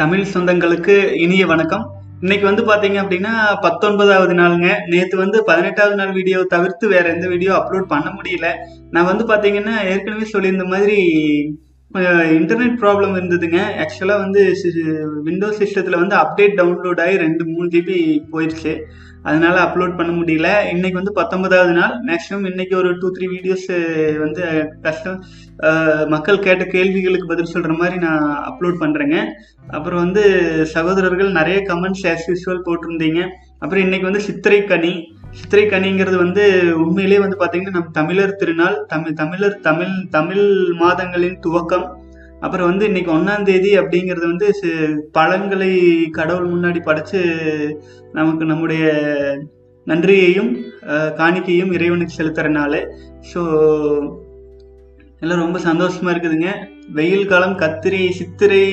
தமிழ் சொந்தங்களுக்கு இனிய வணக்கம். இன்னைக்கு வந்து பாத்தீங்க அப்படின்னா பத்தொன்பதாவது நாளுங்க. நேத்து வந்து பதினெட்டாவது நாள் வீடியோ தவிர்த்து வேற எந்த வீடியோ அப்லோட் பண்ண முடியல. நான் வந்து பாத்தீங்கன்னா ஏற்கனவே சொல்லியிருந்த மாதிரி இன்டர்நெட் ப்ராப்ளம் இருந்ததுங்க. ஆக்சுவலாக வந்து விண்டோஸ் சிஸ்டத்தில் வந்து அப்டேட் டவுன்லோட் ஆகி ரெண்டு மூணு ஜிபி போயிடுச்சு அதனால அப்லோட் பண்ண முடியல. இன்னைக்கு வந்து பத்தொன்பதாவது நாள். மேக்ஸிமம் இன்னைக்கு ஒரு டூ த்ரீ வீடியோஸ் வந்து கஷ்டம் மக்கள் கேட்ட கேள்விகளுக்கு பதில் சொல்கிற மாதிரி நான் அப்லோட் பண்ணுறேங்க அப்புறம் வந்து சகோதரர்கள் நிறைய கமெண்ட்ஸ் ஆஸ் யூஸ்வல் போட்டிருந்தீங்க. அப்புறம் இன்னைக்கு வந்து சித்திரை கனி. சித்திரை கனிங்கிறது வந்து உண்மையிலேயே வந்து பார்த்தீங்கன்னா நம் தமிழர் திருநாள் தமிழ் தமிழர் தமிழ் தமிழ் மாதங்களின் துவக்கம். அப்புறம் வந்து இன்னைக்கு ஒன்றாம் தேதி அப்படிங்கிறது வந்து பழங்களை கடவுள் முன்னாடி படைச்சு நமக்கு நம்முடைய நன்றியையும் காணிக்கையும் இறைவனுக்கு செலுத்துறனால ஸோ எல்லாம் ரொம்ப சந்தோஷமா இருக்குதுங்க. வெயில் காலம் கத்திரி சித்திரை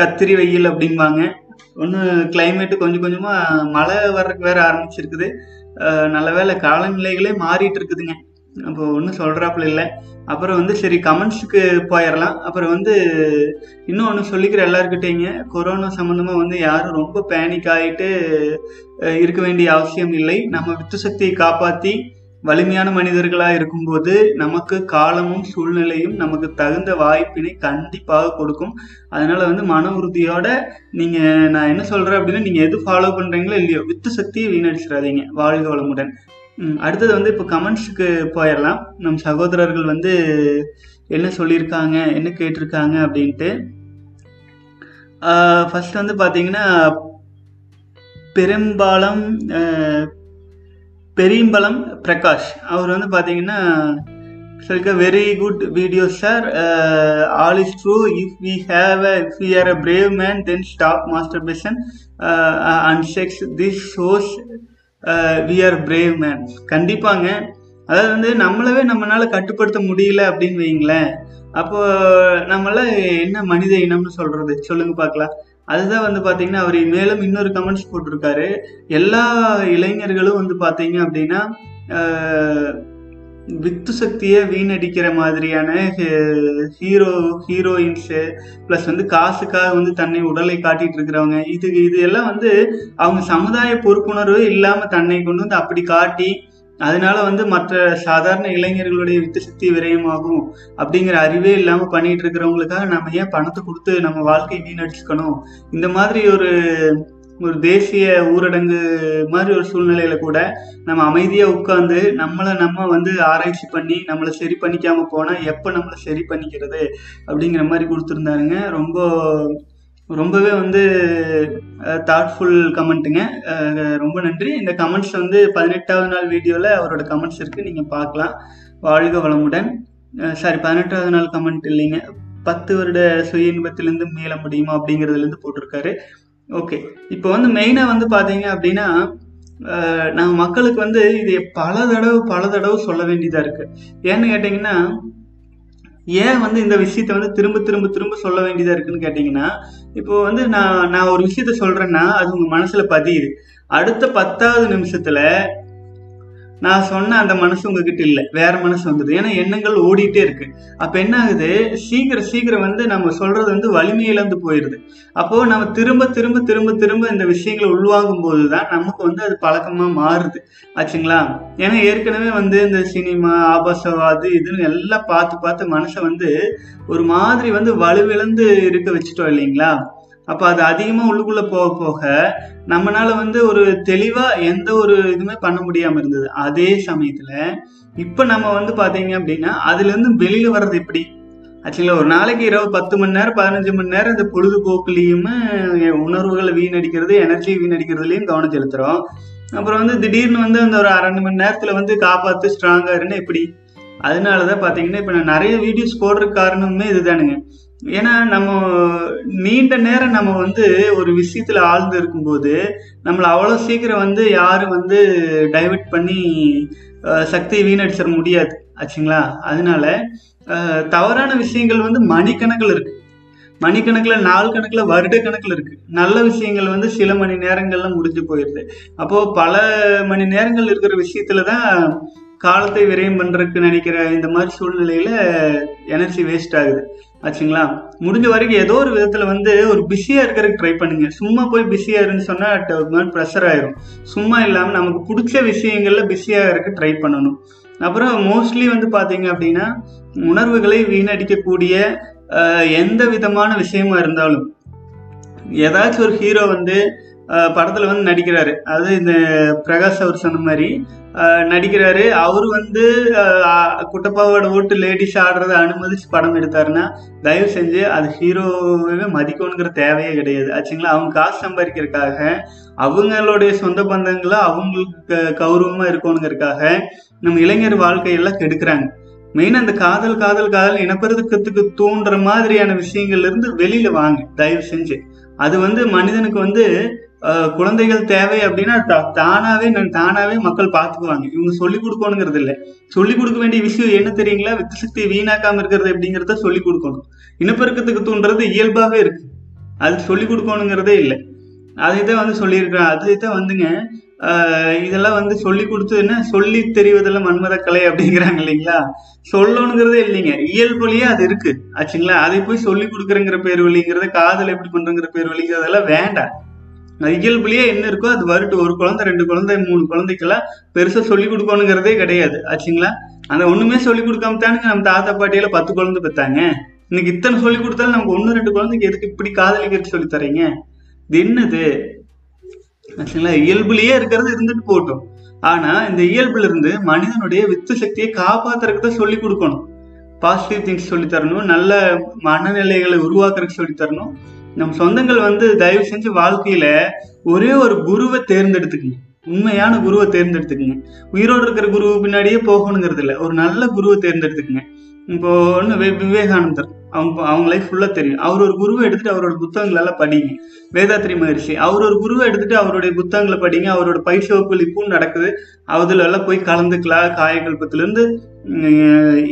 கத்திரி வெயில் அப்படிம்பாங்க. ஒன்று கிளைமேட்டு கொஞ்சம் கொஞ்சமாக மழை வர்றதுக்கு வேற ஆரம்பிச்சிருக்குது. நல்ல வேளை காலநிலைகளே மாறிட்டு இருக்குதுங்க. அப்போ ஒன்றும் சொல்கிறாப்புல இல்லை. அப்புறம் வந்து சரி கமெண்ட்ஸுக்கு போயிடலாம் அப்புறம் வந்து இன்னும் ஒன்று சொல்லிக்கிற எல்லாருக்கிட்டேங்க கொரோனா சம்மந்தமாக வந்து யாரும் ரொம்ப பேனிக் ஆகிட்டு இருக்க வேண்டிய அவசியம் இல்லை. நம்ம வித்து சக்தியை காப்பாற்றி வலிமையான மனிதர்களாக இருக்கும்போது நமக்கு காலமும் சூழ்நிலையும் நமக்கு தகுந்த வாய்ப்பினை கண்டிப்பாக கொடுக்கும். அதனால் வந்து மன உறுதியோட நீங்கள் நான் என்ன சொல்கிறேன் அப்படின்னா நீங்கள் எது ஃபாலோ பண்ணுறீங்களோ இல்லையோ வித்து சக்தியை வீணடிச்சிடாதீங்க. வாழ்க வளமுடன். அடுத்தது வந்து இப்போ கமெண்ட்ஸுக்கு போயிடலாம். நம் சகோதரர்கள் வந்து என்ன சொல்லியிருக்காங்க என்ன கேட்டிருக்காங்க அப்படின்ட்டு. ஃபஸ்ட் வந்து பார்த்தீங்கன்னா பெரும்பாலம் பெரியம்பலம் பிரகாஷ். அவர் வந்து பார்த்தீங்கன்னா சொல்லிக்க very good video sir all is true if we have if we are a brave man then stop masturbation and sex this shows we are brave man கண்டிப்பாங்க. அதாவது வந்து நம்மளவே நம்மளால கட்டுப்படுத்த முடியல அப்படின்னு வைங்களேன் அப்போ நம்மள என்ன மனித இனம்னு சொல்றது? சொல்லுங்க பார்க்கலாம். அதுதான் வந்து பாத்தீங்கன்னா அவர் மேலும் இன்னொரு கமெண்ட்ஸ் போட்டிருக்காரு. எல்லா இளைஞர்களும் வந்து பாத்தீங்க அப்படின்னா வித்து சக்தியை வீணடிக்கிற மாதிரியான ஹீரோ ஹீரோயின்ஸு ப்ளஸ் வந்து காசுக்காக வந்து தன்னை உடலை காட்டிட்டு இருக்கிறவங்க. இது இது எல்லாம் வந்து அவங்க சமுதாய பொறுப்புணர்வு இல்லாமல் தன்னை கொண்டு வந்து அப்படி காட்டி அதனால வந்து மற்ற சாதாரண இளைஞர்களுடைய வித்து சக்தி விரயமாகும் அப்படிங்கிற அறிவே இல்லாமல் பண்ணிட்டு இருக்கிறவங்களுக்காக நம்ம ஏன் பணத்தை கொடுத்து நம்ம வாழ்க்கையை வீணடிச்சுக்கணும்? இந்த மாதிரி ஒரு ஒரு தேசிய ஊரடங்கு மாதிரி ஒரு சூழ்நிலையில கூட நம்ம அமைதியா உட்காந்து நம்மளை நம்ம வந்து ஆராய்ச்சி பண்ணி நம்மளை சரி பண்ணிக்காம போனா எப்ப நம்மளை சரி பண்ணிக்கிறது அப்படிங்கிற மாதிரி கொடுத்துருந்தாருங்க. ரொம்ப ரொம்பவே வந்து தாட்ஃபுல் கமெண்ட்டுங்க ரொம்ப நன்றி. இந்த கமெண்ட்ஸ் வந்து பதினெட்டாவது நாள் வீடியோவில் அவரோட கமெண்ட்ஸ் இருக்குது நீங்கள் பார்க்கலாம். வாழ்க வளமுடன். சாரி பதினெட்டாவது நாள் கமெண்ட் இல்லைங்க. பத்து வருட சுய இன்பத்திலேருந்து மீள முடியுமா அப்படிங்கிறதுலேருந்து போட்டிருக்காரு. ஓகே இப்போ வந்து மெயினாக வந்து பார்த்தீங்க அப்படின்னா அஹ், நம்ம மக்களுக்கு வந்து இது பல தடவை பல தடவை சொல்ல வேண்டியதாக இருக்குது ஏன்னு கேட்டிங்கன்னா ஏன் வந்து இந்த விஷயத்த வந்து திரும்ப திரும்ப திரும்ப சொல்ல வேண்டியதாக இருக்குன்னு கேட்டிங்கன்னா இப்போ வந்து நான் நான் ஒரு விஷயத்த சொல்கிறேன்னா அது உங்கள் மனசில் பதியுது. அடுத்த பத்தாவது நிமிஷத்தில் நான் சொன்ன அந்த மனசு உங்ககிட்ட இல்லை. வேற மனசு வந்துடுது ஏன்னா எண்ணங்கள் ஓடிட்டே இருக்கு. அப்ப என்ன ஆகுது? சீக்கிரம் சீக்கிரம் வந்து நம்ம சொல்றது வந்து வலிமை இழந்து போயிடுது அப்போ நம்ம திரும்ப திரும்ப திரும்ப திரும்ப இந்த விஷயங்களை உள்வாங்கும் போதுதான் நமக்கு வந்து அது பழக்கமா மாறுது. ஆச்சுங்களா? ஏன்னா ஏற்கனவே வந்து இந்த சினிமா ஆபாசவாது இதுன்னு எல்லாம் பார்த்து பார்த்து மனசை வந்து ஒரு மாதிரி வந்து வலுவிழந்து இருக்க வச்சுட்டோம் இல்லைங்களா? அப்போ அது அதிகமாக உள்ளுக்குள்ளே போக போக நம்மளால வந்து ஒரு தெளிவாக எந்த ஒரு இதுவுமே பண்ண முடியாமல் இருந்தது. அதே சமயத்தில் இப்போ நம்ம வந்து பார்த்தீங்க அப்படின்னா அதுலேருந்து வெளியில் வர்றது எப்படி? ஆக்சுவலா ஒரு நாளைக்கு இரவு பத்து மணி நேரம் பதினஞ்சு மணி நேரம் இந்த பொழுதுபோக்குலேயுமே உணர்வுகளை வீணடிக்கிறது எனர்ஜி வீணடிக்கிறதுலையும் கவனம் செலுத்துறோம். அப்புறம் வந்து திடீர்னு வந்து அந்த ஒரு அரை மணி நேரத்தில் வந்து காப்பாற்று ஸ்ட்ராங்காக இருன்னு எப்படி? அதனால தான் பார்த்தீங்கன்னா இப்போ நான் நிறைய வீடியோஸ் போடுற காரணமே இதுதானுங்க. ஏன்னா நம்ம நீண்ட நேரம் நம்ம வந்து ஒரு விஷயத்துல ஆழ்ந்து இருக்கும்போது நம்மளை அவ்வளோ சீக்கிரம் வந்து யாரும் வந்து டைவர்ட் பண்ணி சக்தியை வீணடிச்சிட முடியாது. ஆச்சுங்களா? அதனால தவறான விஷயங்கள் வந்து மணிக்கணக்கில் இருக்கு. மணிக்கணக்கில் நாள் கணக்கில் வருட கணக்கில் இருக்கு. நல்ல விஷயங்கள் வந்து சில மணி நேரங்கள்ல முடிஞ்சு போயிடுது அப்போ பல மணி நேரங்கள் இருக்கிற விஷயத்துல தான் காலத்தை விரயம் பண்றதுக்கு நினைக்கிற இந்த மாதிரி சூழ்நிலையில எனர்ஜி வேஸ்ட் ஆகுது. ஆச்சுங்களா? முடிஞ்ச வரைக்கும் ஏதோ ஒரு விதத்தில் வந்து ஒரு பிஸியாக இருக்கிறதுக்கு ட்ரை பண்ணுங்க. சும்மா போய் பிஸியாக இருன்னு சொன்னால் அட் ஒரு மாதிரி ப்ரெஷர் ஆயிரும். சும்மா இல்லாமல் நமக்கு பிடிச்ச விஷயங்களில் பிஸியாக இருக்க ட்ரை பண்ணணும். அப்புறம் மோஸ்ட்லி வந்து பார்த்தீங்க அப்படின்னா உணர்வுகளை வீணடிக்கக்கூடிய எந்த விதமான விஷயமா இருந்தாலும் ஏதாச்சும் ஒரு ஹீரோ வந்து படத்தில் வந்து நடிக்கிறாரு. அது இந்த பிரகாஷ் அவர் சொன்ன மாதிரி நடிக்கிறாரு. அவர் வந்து குட்டப்பாவோட ஓட்டு லேடிஸ் ஆடுறதை அனுமதிச்சு படம் எடுத்தாருன்னா தயவு செஞ்சு அது ஹீரோவே மதிக்கணுங்கிற தேவையே கிடையாது. ஆச்சுங்களா? அவங்க காசு சம்பாதிக்கிறதுக்காக அவங்களுடைய சொந்த பந்தங்களை அவங்களுக்கு கௌரவமாக இருக்கணுங்கிறதுக்காக நம்ம இளைஞர் வாழ்க்கையெல்லாம் கெடுக்கிறாங்க. மெயின் அந்த காதல் காதல் காதல் இனப்பெருக்கத்துக்கு தூண்டுற மாதிரியான விஷயங்கள்ல இருந்து வெளியில வாங்க. தயவு செஞ்சு. அது வந்து மனிதனுக்கு வந்து குழந்தைகள் தேவை அப்படின்னா தானாவே தானாவே மக்கள் பார்த்துக்குவாங்க. இவங்க சொல்லி கொடுக்கணுங்கிறது இல்லை. சொல்லி கொடுக்க வேண்டிய விஷயம் என்ன தெரியுங்களா? வித்து சக்தி வீணாக்காம இருக்கிறது அப்படிங்கறத சொல்லி கொடுக்கணும். இனப்பெருக்கத்துக்கு தூண்டுறது இயல்பாவே இருக்கு. அது சொல்லி கொடுக்கணுங்கிறதே இல்லை. அதை தான் வந்து சொல்லியிருக்கிறேன் அதை தான் வந்துங்க இதெல்லாம் வந்து சொல்லி கொடுத்து என்ன? சொல்லி தெரிவதெல்லாம் மன்மத கலை அப்படிங்கிறாங்க இல்லைங்களா? சொல்லணுங்கிறதே இல்லைங்க. இயல்புலயே அது இருக்கு. ஆச்சுங்களா? அதை போய் சொல்லி கொடுக்குறங்கிற பேர் வழிங்கிறத காதல் எப்படி பண்றங்கிற பேர் வழிங்கிறதெல்லாம் வேண்டாம். அது இயல்புலயே என்ன இருக்கோ அது வருட்டு ஒரு குழந்தை ரெண்டு குழந்தை மூணு குழந்தைக்கெல்லாம் பெருசா சொல்லி கொடுக்கணுங்கிறதே கிடையாது. ஆச்சுங்களா? அந்த ஒண்ணுமே சொல்லி கொடுக்காம தானுங்க நம்ம தாத்தா பாட்டியில பத்து குழந்தை பெத்தாங்க. இன்னைக்கு இத்தனை சொல்லி கொடுத்தாலும் நமக்கு ஒன்று ரெண்டு குழந்தைக்கு எதுக்கு இப்படி காதலிக்கிறது சொல்லி தரீங்க இது என்னது? ஆச்சுங்களா இயல்புலயே இருக்கிறது இருந்துட்டு போகட்டும். ஆனா இந்த இயல்புல இருந்து மனிதனுடைய வித்து சக்தியை காப்பாத்துறதுக்கு தான் சொல்லி கொடுக்கணும். பாசிட்டிவ் திங்ஸ் சொல்லி தரணும் நல்ல மனநிலைகளை உருவாக்குறதுக்கு சொல்லி தரணும். நம்ம சொந்தங்கள் வந்து தயவு செஞ்சு வாழ்க்கையில ஒரே ஒரு குருவை தேர்ந்தெடுத்துக்குங்க. உண்மையான குருவை தேர்ந்தெடுத்துக்குங்க. உயிரோடு இருக்கிற குரு பின்னாடியே போகணுங்கிறது இல்லை. ஒரு நல்ல குருவை தேர்ந்தெடுத்துக்குங்க. இப்போ ஒன்று விவேகானந்தர். அவங்க அவங்க லைஃப் ஃபுல்லாக தெரியும். அவர் ஒரு குருவை எடுத்துட்டு அவரோட புத்தகங்களெல்லாம் படிங்க. வேதாத்ரி மகரிஷி அவர் ஒரு குருவை எடுத்துட்டு அவருடைய புத்தகங்களை படிங்க. அவரோட பயிற்சி இப்பவும் நடக்குது. அதுல எல்லாம் போய் கலந்துக்கலாம் காயக்கல்பத்திலேருந்து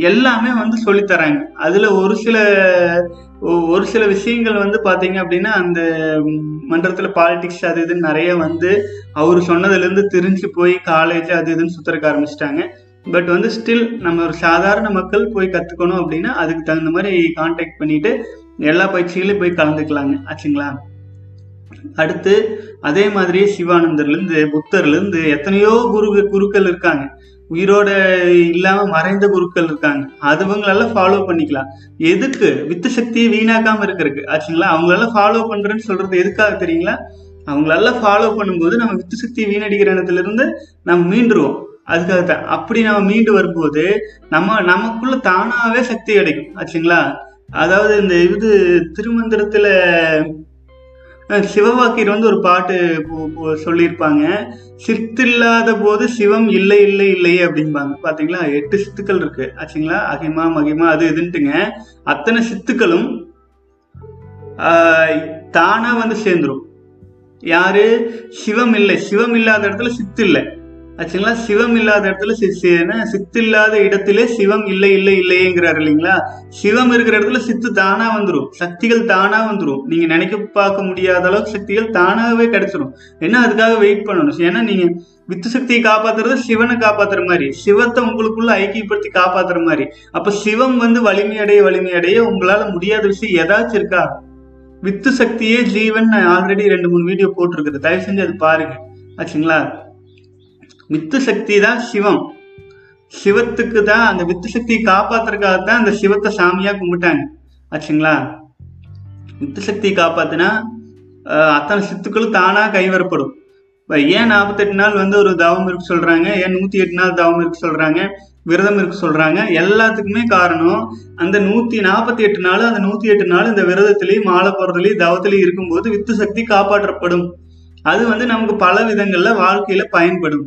எல்லாமே வந்து சொல்லித்தராங்க. அதில் ஒரு சில ஒ- ஒரு சில விஷயங்கள் வந்து பார்த்தீங்க அப்படின்னா அந்த மன்றத்தில் பாலிட்டிக்ஸ் பாலிடிக்ஸ் அது இதுன்னு நிறைய வந்து அவர் சொன்னதுலேருந்து திரிஞ்சு போய் காலேஜ் அது இதுன்னு சுத்தறக்க ஆரம்பிச்சிட்டாங்க. பட் வந்து ஸ்டில் நம்ம ஒரு சாதாரண மக்கள் போய் கற்றுக்கணும் அப்படின்னா அதுக்கு தகுந்த மாதிரி காண்டாக்ட் பண்ணிட்டு எல்லா பயிற்சிகளையும் போய் கலந்துக்கலாங்க. ஆச்சுங்களா? அடுத்து அதே மாதிரி சிவானந்தர்லேருந்து புத்தர்லேருந்து எத்தனையோ குரு குருக்கள் இருக்காங்க. உயிரோட இல்லாமல் மறைந்த குருக்கள் இருக்காங்க. அதுவங்களெல்லாம் ஃபாலோ பண்ணிக்கலாம். எதுக்கு? வித்து சக்தியை வீணாக்காமல் இருக்கிறதுக்கு. ஆச்சுங்களா? அவங்களெல்லாம் ஃபாலோ பண்ணுறேன்னு சொல்கிறது எதுக்காக தெரியுங்களா? அவங்களெல்லாம் ஃபாலோ பண்ணும்போது நம்ம வித்து சக்தி வீணடிக்கிற இடத்துல இருந்து நம்ம மீண்டுருவோம். அதுக்காக தான். அப்படி நம்ம மீண்டு வரும்போது நம்ம நமக்குள்ள தானாவே சக்தி கிடைக்கும். ஆச்சுங்களா? அதாவது இந்த இது திருமந்திரத்துல சிவவாக்கியர் வந்து ஒரு பாட்டு போ- சொல்லியிருப்பாங்க. சித்தில்லாத போது சிவம் இல்லை இல்லை இல்லையே அப்படிம்பாங்க. பாத்தீங்களா? எட்டு சித்துக்கள் இருக்கு. ஆச்சுங்களா? அகிமா மகிமா அது இதுன்ட்டுங்க. அத்தனை சித்துக்களும் தானாக தானா வந்து சேர்ந்துரும். யாரு? சிவம் இல்லை. சிவம் இல்லாத இடத்துல சித்து இல்லை. ஆச்சுங்களா சிவம் இல்லாத இடத்துல என்ன, சித்து இல்லாத இடத்திலே சிவம் இல்லை இல்லை இல்லையேங்கிறாரு இல்லைங்களா? சிவம் இருக்கிற இடத்துல சித்து தானா வந்துடும் சக்திகள் தானா வந்துடும் நீங்க நினைக்க பார்க்க முடியாத அளவுக்கு சக்திகள் தானாகவே கிடைச்சிரும். என்ன அதுக்காக வெயிட் பண்ணணும்? ஏன்னா நீங்க வித்து சக்தியை காப்பாத்துறது சிவனை காப்பாத்துற மாதிரி சிவத்தை உங்களுக்குள்ள ஐக்கியப்படுத்தி காப்பாத்துற மாதிரி. அப்ப சிவம் வந்து வலிமையடைய வலிமையடைய உங்களால முடியாத விஷயம் ஏதாச்சும் இருக்கா? வித்து சக்தியே ஜீவன் நான் ஆல்ரெடி ரெண்டு மூணு வீடியோ போட்டிருக்குது. தயவு செஞ்சு அது பாருங்க. ஆச்சுங்களா? வித்து சக்தி தான் சிவம். சிவத்துக்கு தான் அந்த வித்து சக்தியை காப்பாத்துறதுக்காக தான் அந்த சிவத்தை சாமியா கும்பிட்டாங்க. ஆச்சுங்களா? வித்து சக்தியை காப்பாத்தினா அத்தனை சித்துக்களும் தானா கைவரப்படும். ஏன் நாற்பத்தெட்டு நாள் வந்து ஒரு தவம் இருக்கு சொல்றாங்க? ஏன் நூத்தி எட்டு நாள் தவம் இருக்கு சொல்றாங்க? விரதம் இருக்கு சொல்றாங்க? எல்லாத்துக்குமே காரணம் அந்த நூத்தி நாற்பத்தி எட்டு நாள் அந்த நூத்தி எட்டு நாள் இந்த விரதத்திலையும் மாலை போறதுலயும் தவத்திலையும் இருக்கும்போது வித்து சக்தி காப்பாற்றப்படும். அது வந்து நமக்கு பல விதங்கள்ல வாழ்க்கையில பயன்படும்.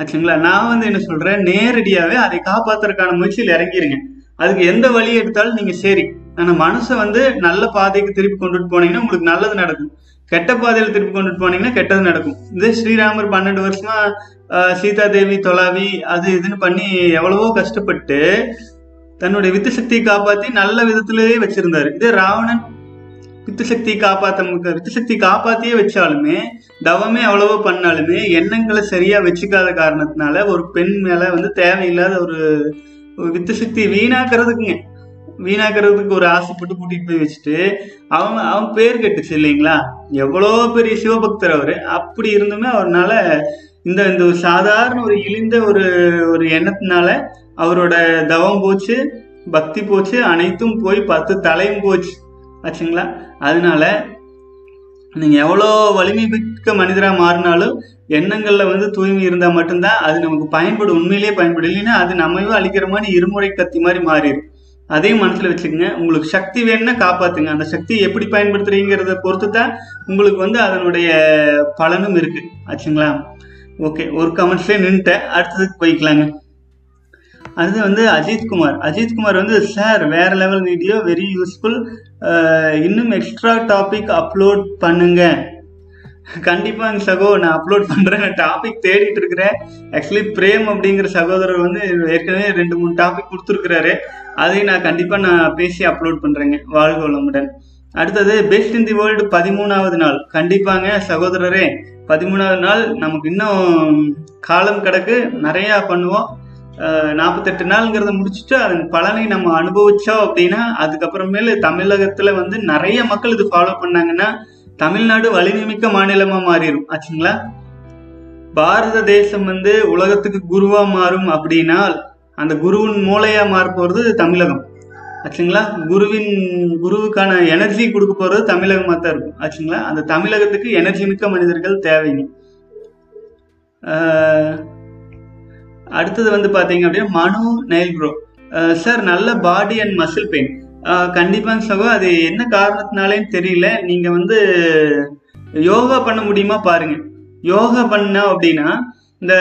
ஆச்சுங்களா? நான் வந்து என்ன சொல்றேன் நேரடியாவே அதை காப்பாத்துறதுக்கான முயற்சியில் இறங்கிருங்க அதுக்கு எந்த வழி எடுத்தாலும் நீங்க சரி. ஆனா மனசை வந்து நல்ல பாதைக்கு திருப்பி கொண்டுட்டு போனீங்கன்னா உங்களுக்கு நல்லது நடக்கும். கெட்ட பாதையில திருப்பி கொண்டுட்டு போனீங்கன்னா கெட்டது நடக்கும். இதே ஸ்ரீராமர் பன்னெண்டு வருஷமா சீதா தேவி தொலாவி அது இதுன்னு பண்ணி எவ்வளவோ கஷ்டப்பட்டு தன்னுடைய வித்து சக்தியை காப்பாத்தி நல்ல விதத்திலேயே வச்சிருந்தாரு. இதே ராவணன் வித்து சக்தி காப்பாத்த வித்து சக்தி காப்பாத்தியே வச்சாலுமே தவமே அவ்வளவோ பண்ணாலுமே எண்ணங்களை சரியா வச்சுக்காத காரணத்தினால ஒரு பெண் மேல வந்து தேவையில்லாத ஒரு வித்து சக்தி வீணாக்குறதுக்குங்க. வீணாக்குறதுக்கு ஒரு ஆசைப்பட்டு கூட்டிட்டு போய் வச்சுட்டு அவன் அவன் பேர் கெட்டுச்சு இல்லைங்களா? எவ்வளோ பெரிய சிவபக்தர் அவர். அப்படி இருந்துமே அவர்னால இந்த இந்த ஒரு சாதாரண ஒரு இழிந்த ஒரு ஒரு எண்ணத்தினால அவரோட தவம் போச்சு பக்தி போச்சு அனைத்தும் போய் பத்து தலையும் போச்சு. ஆச்சுங்களா? அதனால நீங்கள் எவ்வளோ வலிமை மிக்க மனிதராக மாறினாலும் எண்ணங்களில் வந்து தூய்மை இருந்தால் மட்டும்தான் அது நமக்கு பயன்படும் உண்மையிலேயே பயன்படும். இல்லைன்னா அது நம்மையும் அழிக்கிற மாதிரி இருமுறை கத்தி மாதிரி மாறிடும் அதையும் மனசில் வச்சுக்கோங்க. உங்களுக்கு சக்தி வேணும்னா காப்பாற்றுங்க அந்த சக்தியை எப்படி பயன்படுத்துறீங்கிறத பொறுத்து தான் உங்களுக்கு வந்து அதனுடைய பலனும் இருக்குது ஆச்சுங்களா? ஓகே. ஒரு கமெண்ட்ஸ்லேயே நின்றுட்டேன் அடுத்ததுக்கு போய்க்கலாங்க. அடுத்து வந்து அஜித்குமார் அஜித்குமார் வந்து சார் வேற லெவல் வீடியோ வெரி யூஸ்ஃபுல். இன்னும் எக்ஸ்ட்ரா டாபிக் அப்லோட் பண்ணுங்க. கண்டிப்பாங்க சகோ நான் அப்லோட் பண்றேன். நான் டாபிக் தேடிட்டு இருக்கிறேன். ஆக்சுவலி பிரேம் அப்படிங்கிற சகோதரர் வந்து ஏற்கனவே ரெண்டு மூணு டாபிக் கொடுத்துருக்கிறாரு. அதையும் நான் கண்டிப்பா நான் பேசி அப்லோட் பண்றேங்க வாழ்க வளமுடன். அடுத்தது பெஸ்ட் இன் தி வேர்ல்டு பதிமூணாவது நாள். கண்டிப்பாங்க சகோதரரே பதிமூணாவது நாள் நமக்கு இன்னும் காலம் கிடக்கு. நிறையா பண்ணுவோம். நாற்பத்தெட்டு நாள்ங்கிறத முடிச்சுட்டு அதன் பலனை நம்ம அனுபவிச்சோம் அப்படின்னா அதுக்கப்புறமேலு தமிழகத்துல வந்து நிறைய மக்கள் இது ஃபாலோ பண்ணாங்கன்னா தமிழ்நாடு வலிமைமிக்க மாநிலமா மாறிடும் ஆச்சுங்களா? பாரத தேசம் வந்து உலகத்துக்கு குருவா மாறும் அப்படின்னா அந்த குருவின் மூளையா மாற போறது தமிழகம். ஆச்சுங்களா? குருவின் குருவுக்கான எனர்ஜி கொடுக்க போறது தமிழகமாக தான் இருக்கும். ஆச்சுங்களா? அந்த தமிழகத்துக்கு எனர்ஜி மிக்க மனிதர்கள் தேவைங்க அடுத்தது வந்து பார்த்தீங்க அப்படின்னா மனு நெயில் ப்ரோ சார் நல்ல பாடி அண்ட் மசில் பெயின் கண்டிப்பாங்க சகோ அது என்ன காரணத்தினாலேன்னு தெரியல. நீங்கள் வந்து யோகா பண்ண முடியுமா பாருங்க. யோகா பண்ணோம் அப்படின்னா இந்த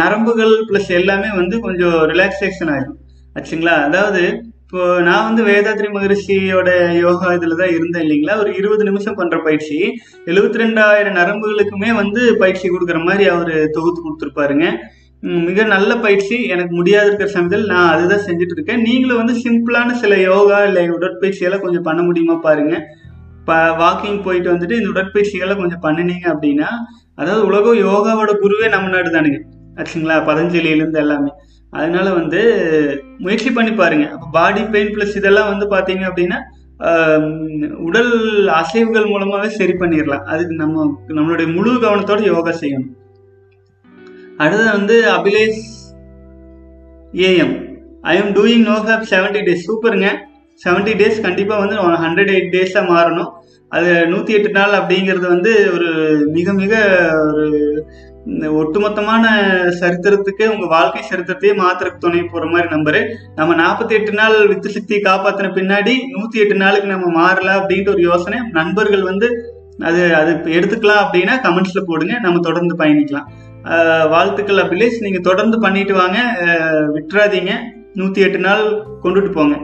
நரம்புகள் ப்ளஸ் எல்லாமே வந்து கொஞ்சம் ரிலாக்ஸேஷன் ஆகும் ஆச்சுங்களா? அதாவது இப்போ நான் வந்து வேதாத்ரி மகரிஷியோட யோகா இதில் தான் இருந்தேன் இல்லைங்களா? ஒரு இருபது நிமிஷம் பண்ணுற பயிற்சி. எழுபத்தி ரெண்டாயிரம் நரம்புகளுக்குமே வந்து பயிற்சி கொடுக்குற மாதிரி அவர் தொகுத்து கொடுத்துருப்பாருங்க. மிக நல்ல பயிற்சி எனக்கு முடியாது இருக்கிற சமயத்தில் நான் அதுதான் செஞ்சுட்டு இருக்கேன் நீங்களும் வந்து சிம்பிளான சில யோகா இல்லை உடற்பயிற்சியெல்லாம் கொஞ்சம் பண்ண முடியுமா பாருங்க. இப்போ வாக்கிங் போயிட்டு வந்துட்டு இந்த உடற்பயிற்சிகளை கொஞ்சம் பண்ணினீங்க அப்படின்னா அதாவது உலகம் யோகாவோட குருவே நம்ம நாடு தானுங்க. ஆச்சுங்களா? பதஞ்சலியிலேருந்து எல்லாமே. அதனால வந்து முயற்சி பண்ணி பாருங்க. அப்போ பாடி பெயின் ப்ளஸ் இதெல்லாம் வந்து பார்த்தீங்க அப்படின்னா உடல் அசைவுகள் மூலமாகவே சரி பண்ணிடலாம் அதுக்கு நம்ம நம்மளுடைய முழு கவனத்தோட யோகா செய்யணும். அடுத்தது வந்து Abhilesh am I am doing no fap seventy days சூப்பருங்க. செவன்ட்டி டேஸ் கண்டிப்பாக வந்து ஹண்ட்ரட் எயிட் டேஸாக மாறணும். அது நூற்றி எட்டு நாள் அப்படிங்கிறது வந்து ஒரு மிக மிக ஒரு ஒட்டுமொத்தமான சரித்திரத்துக்கு உங்கள் வாழ்க்கை சரித்திரத்தையே மாத்திரக்கு துணை போகிற மாதிரி நம்பரு. நம்ம நாற்பத்தி எட்டு நாள் வித்து சக்தியை காப்பாற்றின பின்னாடி நூற்றி எட்டு நாளுக்கு நம்ம மாறலாம் அப்படின்ட்டு ஒரு யோசனை நண்பர்கள் வந்து அது அது எடுத்துக்கலாம் அப்படின்னா கமெண்ட்ஸில் போடுங்க. நம்ம தொடர்ந்து பயணிக்கலாம். வாழ்த்துக்கள் அபிலேஷ். நீங்கள் தொடர்ந்து பண்ணிட்டு வாங்க. விட்டுறாதீங்க. நூற்றி எட்டு நாள் கொண்டுட்டு போங்க.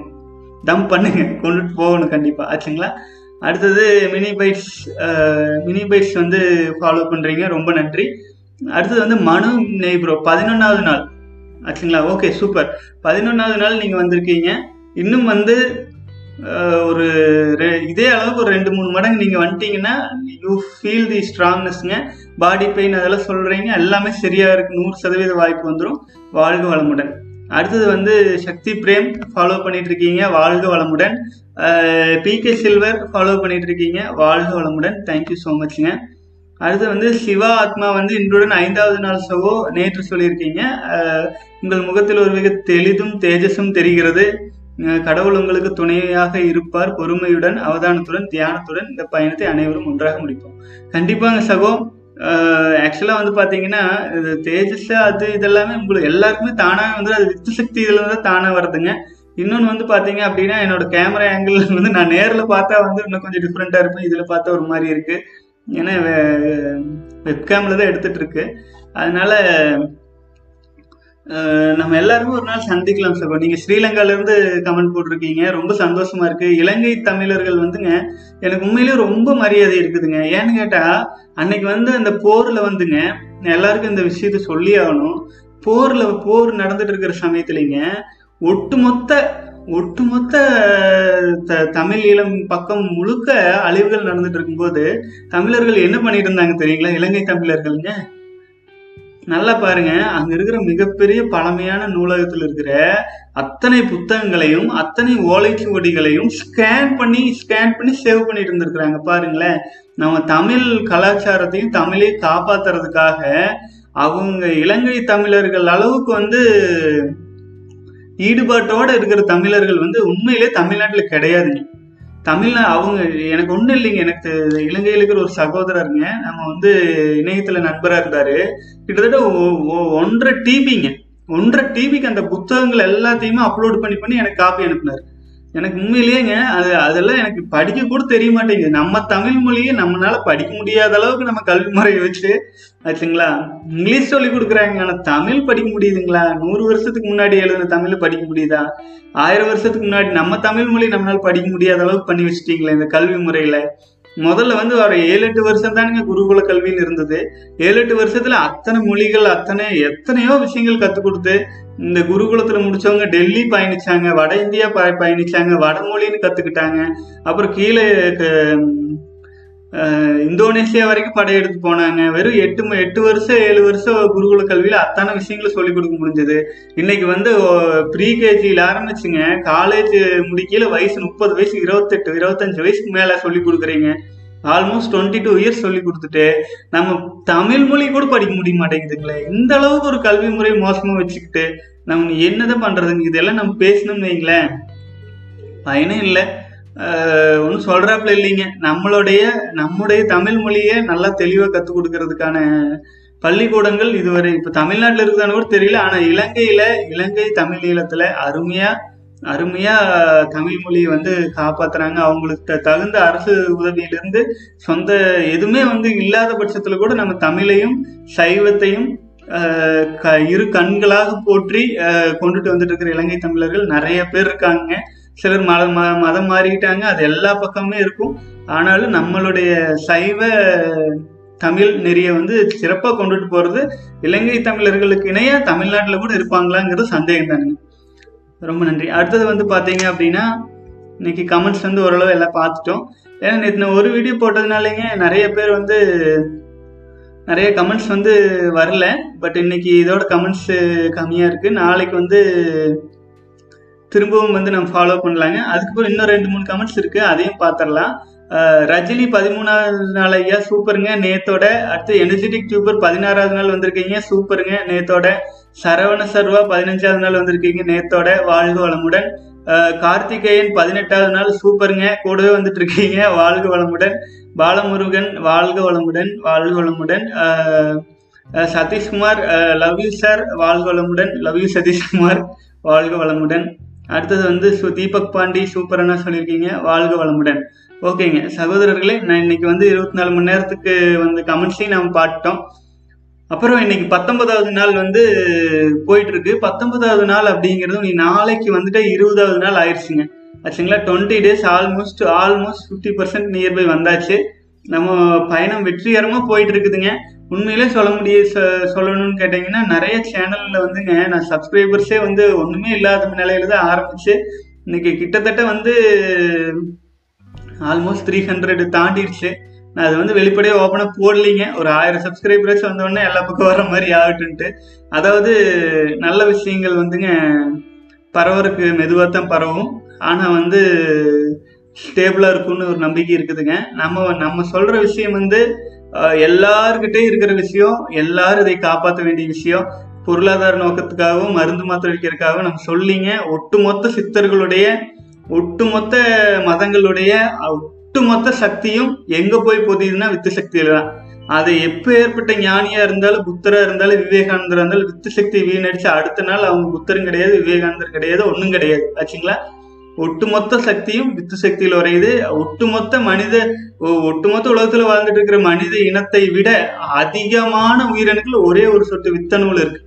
தம் பண்ணுங்க. கொண்டுட்டு போகணும் கண்டிப்பாக ஆச்சுங்களா? அடுத்தது மினி பைட்ஸ் மினி பைட்ஸ் வந்து ஃபாலோ பண்ணுறீங்க ரொம்ப நன்றி. அடுத்தது வந்து மனு நெய் ப்ரோ பதினொன்றாவது நாள். ஆச்சுங்களா? ஓகே சூப்பர் பதினொன்றாவது நாள் நீங்கள் வந்திருக்கீங்க. இன்னும் வந்து ஒரு ரெ- இதே அளவுக்கு ஒரு ரெண்டு மூணு மடங்கு நீங்கள் வந்துட்டீங்கன்னா யூ ஃபீல் தி ஸ்ட்ராங்னஸ்ங்க பாடி பெயின் அதெல்லாம் சொல்கிறீங்க எல்லாமே சரியாக இருக்கு நூறு சதவீத வாய்ப்பு வந்துடும் வாழ்க வளமுடன். அடுத்தது வந்து சக்தி பிரேம் ஃபாலோ பண்ணிட்டு இருக்கீங்க வாழ்க வளமுடன். பிகே சில்வர் ஃபாலோ பண்ணிட்டு இருக்கீங்க வாழ்க வளமுடன். தேங்க்யூ ஸோ மச்ங்க அடுத்து வந்து சிவா ஆத்மா வந்து இன்றுடன் ஐந்தாவது நாள் சகோ நேற்று சொல்லியிருக்கீங்க. உங்கள் முகத்தில் ஒரு மிக தெளிதும் தேஜஸும் தெரிகிறது. கடவுள் உங்களுக்கு துணையாக இருப்பார். பொறுமையுடன் அவதானத்துடன் தியானத்துடன் இந்த பயணத்தை அனைவரும் ஒன்றாக முடிப்போம். கண்டிப்பாங்க சகோ. ஆக்சுவலாக வந்து பார்த்தீங்கன்னா இது தேஜஸ் அது இதெல்லாமே உங்களுக்கு எல்லாருக்குமே தானாக வந்து அது வித்து சக்தி இதில் வந்து தானாக வருதுங்க. இன்னொன்று வந்து பார்த்தீங்க அப்படின்னா என்னோட கேமரா ஆங்கிள் வந்து நான் நேரில் பார்த்தா வந்து இன்னும் கொஞ்சம் டிஃப்ரெண்ட்டாக இருக்கும். இதில் பார்த்தா ஒரு மாதிரி இருக்குது ஏன்னா வெப்கேமில் தான் எடுத்துகிட்ருக்கு இருக்கு. அதனால நம்ம எல்லாருமே ஒரு நாள் சந்திக்கலாம் சார் நீங்க ஸ்ரீலங்கால இருந்து கமெண்ட் போட்டிருக்கீங்க. ரொம்ப சந்தோஷமா இருக்கு. இலங்கை தமிழர்கள் வந்துங்க எனக்கு உண்மையிலேயே ரொம்ப மரியாதை இருக்குதுங்க. ஏன்னு கேட்டா அன்னைக்கு வந்து அந்த போர்ல வந்துங்க எல்லாருக்கும் இந்த விஷயத்த சொல்லி ஆகணும். போர்ல போர் நடந்துட்டு இருக்கிற சமயத்துலங்க ஒட்டுமொத்த ஒட்டுமொத்த த- தமிழ் ஈழம் பக்கம் முழுக்க அழிவுகள் நடந்துட்டு இருக்கும்போது தமிழர்கள் என்ன பண்ணிட்டு இருந்தாங்க தெரியுங்களா? இலங்கை தமிழர்கள்ங்க. நல்லா பாருங்க. அங்க இருக்கிற மிகப்பெரிய பழமையான நூலகத்தில் இருக்கிற அத்தனை புத்தகங்களையும் அத்தனை ஓலைச்சுவடிகளையும் ஸ்கேன் பண்ணி ஸ்கேன் பண்ணி சேவ் பண்ணிட்டு இருந்திருக்கிறாங்க. பாருங்களேன். நம்ம தமிழ் கலாச்சாரத்தையும் தமிழை காப்பாத்துறதுக்காக அவங்க இலங்கை தமிழர்கள் அளவுக்கு வந்து ஈடுபாட்டோட இருக்கிற தமிழர்கள் வந்து உண்மையிலே தமிழ்நாட்டில் கிடையாதுங்க. தமிழ்நா அவங்க எனக்கு ஒன்றும் இல்லைங்க. எனக்கு இலங்கையில் இருக்கிற ஒரு சகோதரருங்க. நம்ம வந்து இணையத்துல நண்பரா இருந்தாரு. கிட்டத்தட்ட ஒன்றரை டிபிங்க ஒன்றரை டிபிக்கு அந்த புத்தகங்கள் எல்லாத்தையுமே அப்லோட் பண்ணி பண்ணி எனக்கு காப்பி அனுப்புனாரு. எனக்கு உண்மையிலேங்க அது அதெல்லாம் எனக்கு படிக்க கூட தெரிய மாட்டேங்குது. நம்ம தமிழ் மொழியை நம்மளால படிக்க முடியாத அளவுக்கு நம்ம கல்வி முறையை வச்சு ஆச்சுங்களா? இங்கிலீஷ் சொல்லி கொடுக்குறாங்க. ஆனால் தமிழ் படிக்க முடியுதுங்களா? நூறு வருஷத்துக்கு முன்னாடி எழுதின தமிழ் படிக்க முடியுதா? ஆயிரம் வருஷத்துக்கு முன்னாடி நம்ம தமிழ் மொழி நம்மளால படிக்க முடியாத அளவுக்கு பண்ணி வச்சுட்டீங்களே இந்த கல்வி முறையில. முதல்ல வந்து ஒரு ஏழு எட்டு வருஷம் தானுங்க குருகுல கல்வின்னு இருந்தது. ஏழு எட்டு வருஷத்துல அத்தனை மொழிகள் அத்தனை எத்தனையோ விஷயங்கள் கத்துக் கொடுத்து இந்த குருகுலத்துல முடிச்சவங்க டெல்லி பயணிச்சாங்க வட இந்தியா ப- பயணிச்சாங்க வடமொழின்னு கத்துக்கிட்டாங்க. அப்புறம் கீழே இந்தோனேஷியா இந்தோனேசியா வரைக்கும் படையெடுத்து போனாங்க. வெறும் எட்டு ம- எட்டு வருஷம் ஏழு வருஷம் குருகுல கல்வியில அத்தான விஷயங்களை சொல்லிக் கொடுக்க முடிஞ்சது. இன்னைக்கு வந்து ப்ரீ கேஜியில் ஆரம்பிச்சுங்க. காலேஜ் முடிக்கையில வயசு முப்பது வயசு இருபத்தெட்டு இருபத்தஞ்சு வயசுக்கு மேல சொல்லி கொடுக்குறீங்க. ஆல்மோஸ்ட் டுவெண்ட்டி டூ இயர்ஸ் சொல்லி கொடுத்துட்டு நம்ம தமிழ் மொழி கூட படிக்க முடிய மாட்டேங்குதுங்களே. இந்த அளவுக்கு ஒரு கல்வி முறை மோசமா வச்சுக்கிட்டு நம்ம என்னதான் பண்றதுங்க இதெல்லாம் நம்ம பேசணும்னு வைங்களேன். பயனும் இல்லை. ஒன்றும் சொல்கிறாப்புல இல்லைங்க. நம்மளுடைய நம்முடைய தமிழ் மொழியை நல்லா தெளிவாக கற்றுக் கொடுக்கறதுக்கான பள்ளிக்கூடங்கள் இதுவரை இப்போ தமிழ்நாட்டில் இருக்குதான்னு கூட தெரியல. ஆனால் இலங்கையில் இலங்கை தமிழ் ஈழத்தில் அருமையாக அருமையாக தமிழ் மொழியை வந்து காப்பாற்றுறாங்க அவங்களுக்கு தகுந்த அரசு உதவியிலிருந்து சொந்த எதுவுமே வந்து இல்லாத பட்சத்தில் கூட நம்ம தமிழையும் சைவத்தையும் க- இரு கண்களாக போற்றி கொண்டுட்டு வந்துட்டு இருக்கிற இலங்கை தமிழர்கள் நிறைய பேர் இருக்காங்க. சிலர் மத மதம் மாறிக்கிட்டாங்க அது எல்லா பக்கமுமே இருக்கும். ஆனாலும் நம்மளுடைய சைவ தமிழ் நெறியை வந்து சிறப்பாக கொண்டுட்டு போகிறது இலங்கை தமிழர்களுக்கு இணையாக தமிழ்நாட்டில் கூட இருப்பாங்களாங்கிறது சந்தேகம் தானுங்க. ரொம்ப நன்றி. அடுத்தது வந்து பார்த்தீங்க அப்படின்னா இன்னைக்கு கமெண்ட்ஸ் வந்து ஓரளவு எல்லாம் பார்த்துட்டோம். ஏன்னா நேற்று ஒரு வீடியோ போட்டதுனாலங்க நிறைய பேர் வந்து நிறைய கமெண்ட்ஸ் வந்து வரல. பட் இன்னைக்கு இதோட கமெண்ட்ஸ் கம்மியாக இருக்குது நாளைக்கு வந்து திரும்பவும் வந்து நம்ம ஃபாலோ பண்ணலாங்க. அதுக்கப்புறம் இன்னும் ரெண்டு மூணு கமெண்ட்ஸ் இருக்கு. அதையும் பார்த்துடலாம் ரஜினி பதிமூணாவது நாள் ஐயா சூப்பருங்க. நேத்தோட அடுத்து எனர்ஜெட்டிக் டியூபர் பதினாறாவது நாள் வந்திருக்கீங்க. சூப்பருங்க. நேத்தோட சரவண சர்வா பதினஞ்சாவது நாள் வந்திருக்கீங்க. நேத்தோட வாழ்க வளமுடன். கார்த்திகேயன் பதினெட்டாவது நாள் சூப்பருங்க. கூடவே வந்துட்டு இருக்கீங்க வாழ்க வளமுடன். பாலமுருகன் வாழ்க வளமுடன். வாழ்க வளமுடன். சதீஷ்குமார் லவ் யூ சார் வாழ்க வளமுடன். Love you Sathishkumar. வாழ்க வளமுடன். அடுத்தது வந்து சு தீபக் பாண்டி சூப்பரான சொல்லியிருக்கீங்க. வாழ்க வளமுடன். ஓகேங்க. சகோதரர்களே நான் இன்னைக்கு வந்து இருபத்தி நாலு மணி நேரத்துக்கு வந்து கமெண்ட்ஸையும் நம்ம பார்த்துட்டோம். அப்புறம் இன்னைக்கு பத்தொன்பதாவது நாள் வந்து போயிட்டு இருக்கு பத்தொன்பதாவது நாள் அப்படிங்கிறது நீ நாளைக்கு வந்துட்டு இருபதாவது நாள் ஆயிடுச்சுங்க. ஆச்சுங்களா? Twenty days almost almost fifty percent nearby வந்தாச்சு. நம்ம பயணம் வெற்றிகரமாக போயிட்டு இருக்குதுங்க உண்மையிலே சொல்ல முடிய சொ- சொல்லணும்னு கேட்டிங்கன்னா நிறைய சேனலில் வந்துங்க நான் சப்ஸ்கிரைபர்ஸே வந்து ஒன்றுமே இல்லாத நிலையில தான் ஆரம்பிச்சு இன்னைக்கு கிட்டத்தட்ட வந்து ஆல்மோஸ்ட் த்ரீ ஹண்ட்ரட் தாண்டிடுச்சு. நான் அது வந்து வெளிப்படையாக ஓப்பனாக போடலிங்க. ஒரு ஆயிரம் சப்ஸ்கிரைபர்ஸ் வந்தோடனே எல்லா பக்கம் வர மாதிரி ஆகட்டுன்ட்டு அதாவது நல்ல விஷயங்கள் வந்துங்க பரவறதுக்கு மெதுவாக தான் பரவும். ஆனால் வந்து ஸ்டேபிளாக இருக்கும்னு ஒரு நம்பிக்கை இருக்குதுங்க. நம்ம நம்ம சொல்கிற விஷயம் வந்து எல்லார்கிட்டையும் இருக்கிற விஷயம் எல்லாரும் இதை காப்பாற்ற வேண்டிய விஷயம். பொருளாதார நோக்கத்துக்காகவும் மருந்து மாத்திரை வைக்கிறதுக்காகவும் நம்ம சொல்லிங்க. ஒட்டுமொத்த சித்தர்களுடைய ஒட்டுமொத்த மதங்களுடைய ஒட்டுமொத்த சக்தியும் எங்க போய் பொதியுதுன்னா வித்து சக்தியில தான். அது எப்போ ஏற்பட்ட ஞானியா இருந்தாலும் புத்தரா இருந்தாலும் விவேகானந்தரா இருந்தாலும் வித்து சக்தி வீணடிச்சு அடுத்த நாள் அவங்க புத்தரும் கிடையாது விவேகானந்தர் கிடையாது ஒன்றும் கிடையாது. ஆச்சுங்களா? ஒட்டுமொத்த சக்தியும் வித்து சக்தியில் உரையுது ஒட்டுமொத்த மனித ஒட்டுமொத்த உலகத்துல வாழ்ந்துட்டு இருக்கிற மனித இனத்தை விட அதிகமான உயிரணுக்கள் ஒரே ஒரு சொட்டு வித்தணுவில் இருக்கு.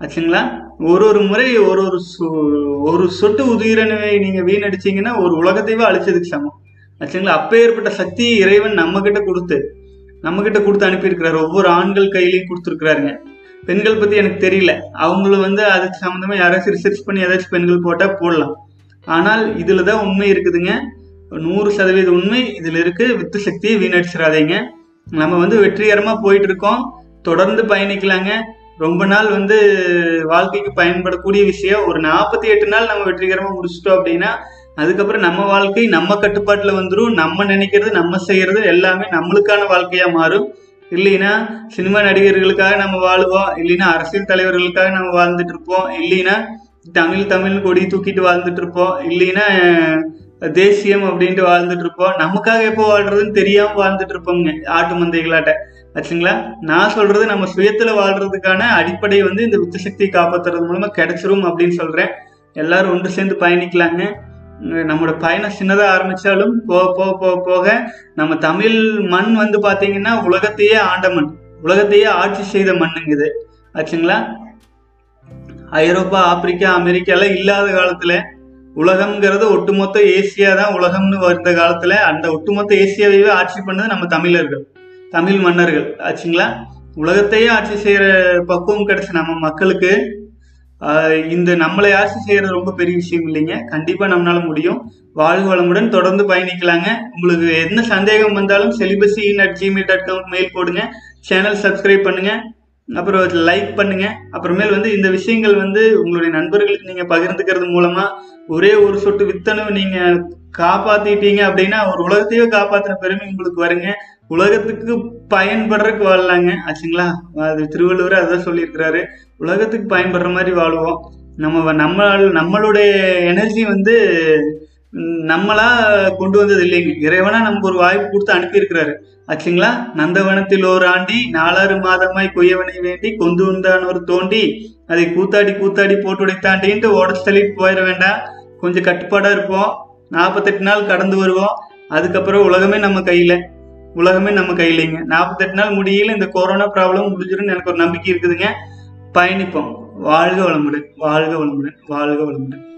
ஆச்சுங்களா? ஒரு ஒரு முறை ஒரு ஒரு சொ- ஒரு சொட்டு உயிரணுவை நீங்க வீணடிச்சீங்கன்னா ஒரு உலகத்தையே அழிச்சதுக்கு சமம். ஆச்சுங்களா? அப்பேற்பட்ட சக்தியை இறைவன் நம்ம கிட்ட கொடுத்து நம்ம கிட்ட கொடுத்து அனுப்பியிருக்கிறாரு. ஒவ்வொரு ஆண்கள் கையிலையும் கொடுத்துருக்கிறாருங்க. பெண்கள் பத்தி எனக்கு தெரியல. அவங்களும் வந்து அதுக்கு சம்மந்தமா யாராச்சும் ரிசர்ச் பண்ணி ஏதாச்சும் பெண்கள் போட்டா போடலாம். ஆனால் இதில் தான் உண்மை இருக்குதுங்க. நூறு சதவீத உண்மை இதில் இருக்குது வித்து சக்தியை வீணடிச்சிடாதீங்க. நம்ம வந்து வெற்றிகரமாக போயிட்டு இருக்கோம் தொடர்ந்து பயணிக்கலாங்க. ரொம்ப நாள் வந்து வாழ்க்கைக்கு பயன்படக்கூடிய விஷயம். ஒரு நாற்பத்தி எட்டு நாள் நம்ம வெற்றிகரமாக முடிச்சிட்டோம் அப்படின்னா அதுக்கப்புறம் நம்ம வாழ்க்கை நம்ம கட்டுப்பாட்டில் வந்துடும் நம்ம நினைக்கிறது நம்ம செய்கிறது எல்லாமே நம்மளுக்கான வாழ்க்கையாக மாறும். இல்லைன்னா சினிமா நடிகர்களுக்காக நம்ம வாழுவோம். இல்லைன்னா அரசியல் தலைவர்களுக்காக நம்ம வாழ்ந்துட்டு இருப்போம். இல்லைன்னா தமிழ் தமிழ் கொடி தூக்கிட்டு வாழ்ந்துட்டு இருப்போம் இல்லைன்னா தேசியம் அப்படின்ட்டு வாழ்ந்துட்டு இருப்போம் நமக்காக எப்போ வாழ்றதுன்னு தெரியாம வாழ்ந்துட்டு இருப்போங்க ஆட்டு மந்தைகளாட்ட. ஆச்சுங்களா? நான் சொல்றது நம்ம சுயத்துல வாழ்றதுக்கான அடிப்படை வந்து இந்த வித்து சக்தியை காப்பாத்துறது மூலமா கிடைச்சிரும் அப்படின்னு சொல்றேன். எல்லாரும் ஒன்று சேர்ந்து பயணிக்கலாங்க. நம்மளோட பயணம் சின்னதாக ஆரம்பிச்சாலும் போக போக போக போக நம்ம தமிழ் மண் வந்து பார்த்தீங்கன்னா உலகத்தையே ஆண்ட மண். உலகத்தையே ஆட்சி செய்த மண்ணுங்குது ஆச்சுங்களா? ஐரோப்பா ஆப்பிரிக்கா அமெரிக்கா எல்லாம் இல்லாத காலத்துல உலகம்ங்கிறது ஒட்டுமொத்த ஏசியா தான் உலகம்னு வந்த காலத்துல அந்த ஒட்டுமொத்த ஏசியாவையே ஆட்சி பண்ணது நம்ம தமிழர்கள் தமிழ் மன்னர்கள். ஆச்சுங்களா? உலகத்தையே ஆட்சி செய்யற பக்குவம் கிடைச்ச நம்ம மக்களுக்கு இந்த நம்மளை ஆட்சி செய்யறது ரொம்ப பெரிய விஷயம் இல்லைங்க. கண்டிப்பா நம்மளால முடியும். வாழ்க வளமுடன் தொடர்ந்து பயணிக்கலாங்க. உங்களுக்கு என்ன சந்தேகம் வந்தாலும் celibacy in at Gmail dot com mail போடுங்க. சேனல் சப்ஸ்கிரைப் பண்ணுங்க. அப்புறம் லைக் பண்ணுங்க. அப்புறமேல் வந்து இந்த விஷயங்கள் வந்து உங்களுடைய நண்பர்களுக்கு நீங்க பகிர்ந்துக்கிறது மூலமா ஒரே ஒரு சொட்டு வித்தனும் நீங்க காப்பாத்திட்டீங்க அப்படின்னா ஒரு உலகத்தையே காப்பாத்துற பெருமை உங்களுக்கு வருங்க. உலகத்துக்கு பயன்படுறதுக்கு வாழலாங்க. ஆச்சுங்களா? அது திருவள்ளுவர் அதான் சொல்லியிருக்கிறாரு. உலகத்துக்கு பயன்படுற மாதிரி வாழுவோம். நம்ம நம்ம நம்மளுடைய எனர்ஜி வந்து நம்மளா கொண்டு வந்தது இல்லைங்க இறைவனா நமக்கு ஒரு வாய்ப்பு கொடுத்து அனுப்பியிருக்கிறாரு. ஆச்சுங்களா? நந்தவனத்தில் ஒரு ஆண்டி நாலாறு மாதமாய் கொய்யவனை வேண்டி கொண்டு வந்தான் ஒரு தோண்டி. அதை கூத்தாடி கூத்தாடி போட்டு உடைத்தாண்டின்ட்டு உடச்சு தள்ளிட்டு போயிட வேண்டாம். கொஞ்சம் கட்டுப்பாடா இருப்போம். நாற்பத்தெட்டு நாள் கடந்து வருவோம். அதுக்கப்புறம் உலகமே நம்ம கையில. உலகமே நம்ம கையிலைங்க. நாற்பத்தெட்டு நாள் முடியல இந்த கொரோனா ப்ராப்ளம் முடிஞ்சிடும் எனக்கு ஒரு நம்பிக்கை இருக்குதுங்க. பயணிப்போம். வாழ்க வளமுடன் வாழ்க வளமுடன் வாழ்க வளமுடன்.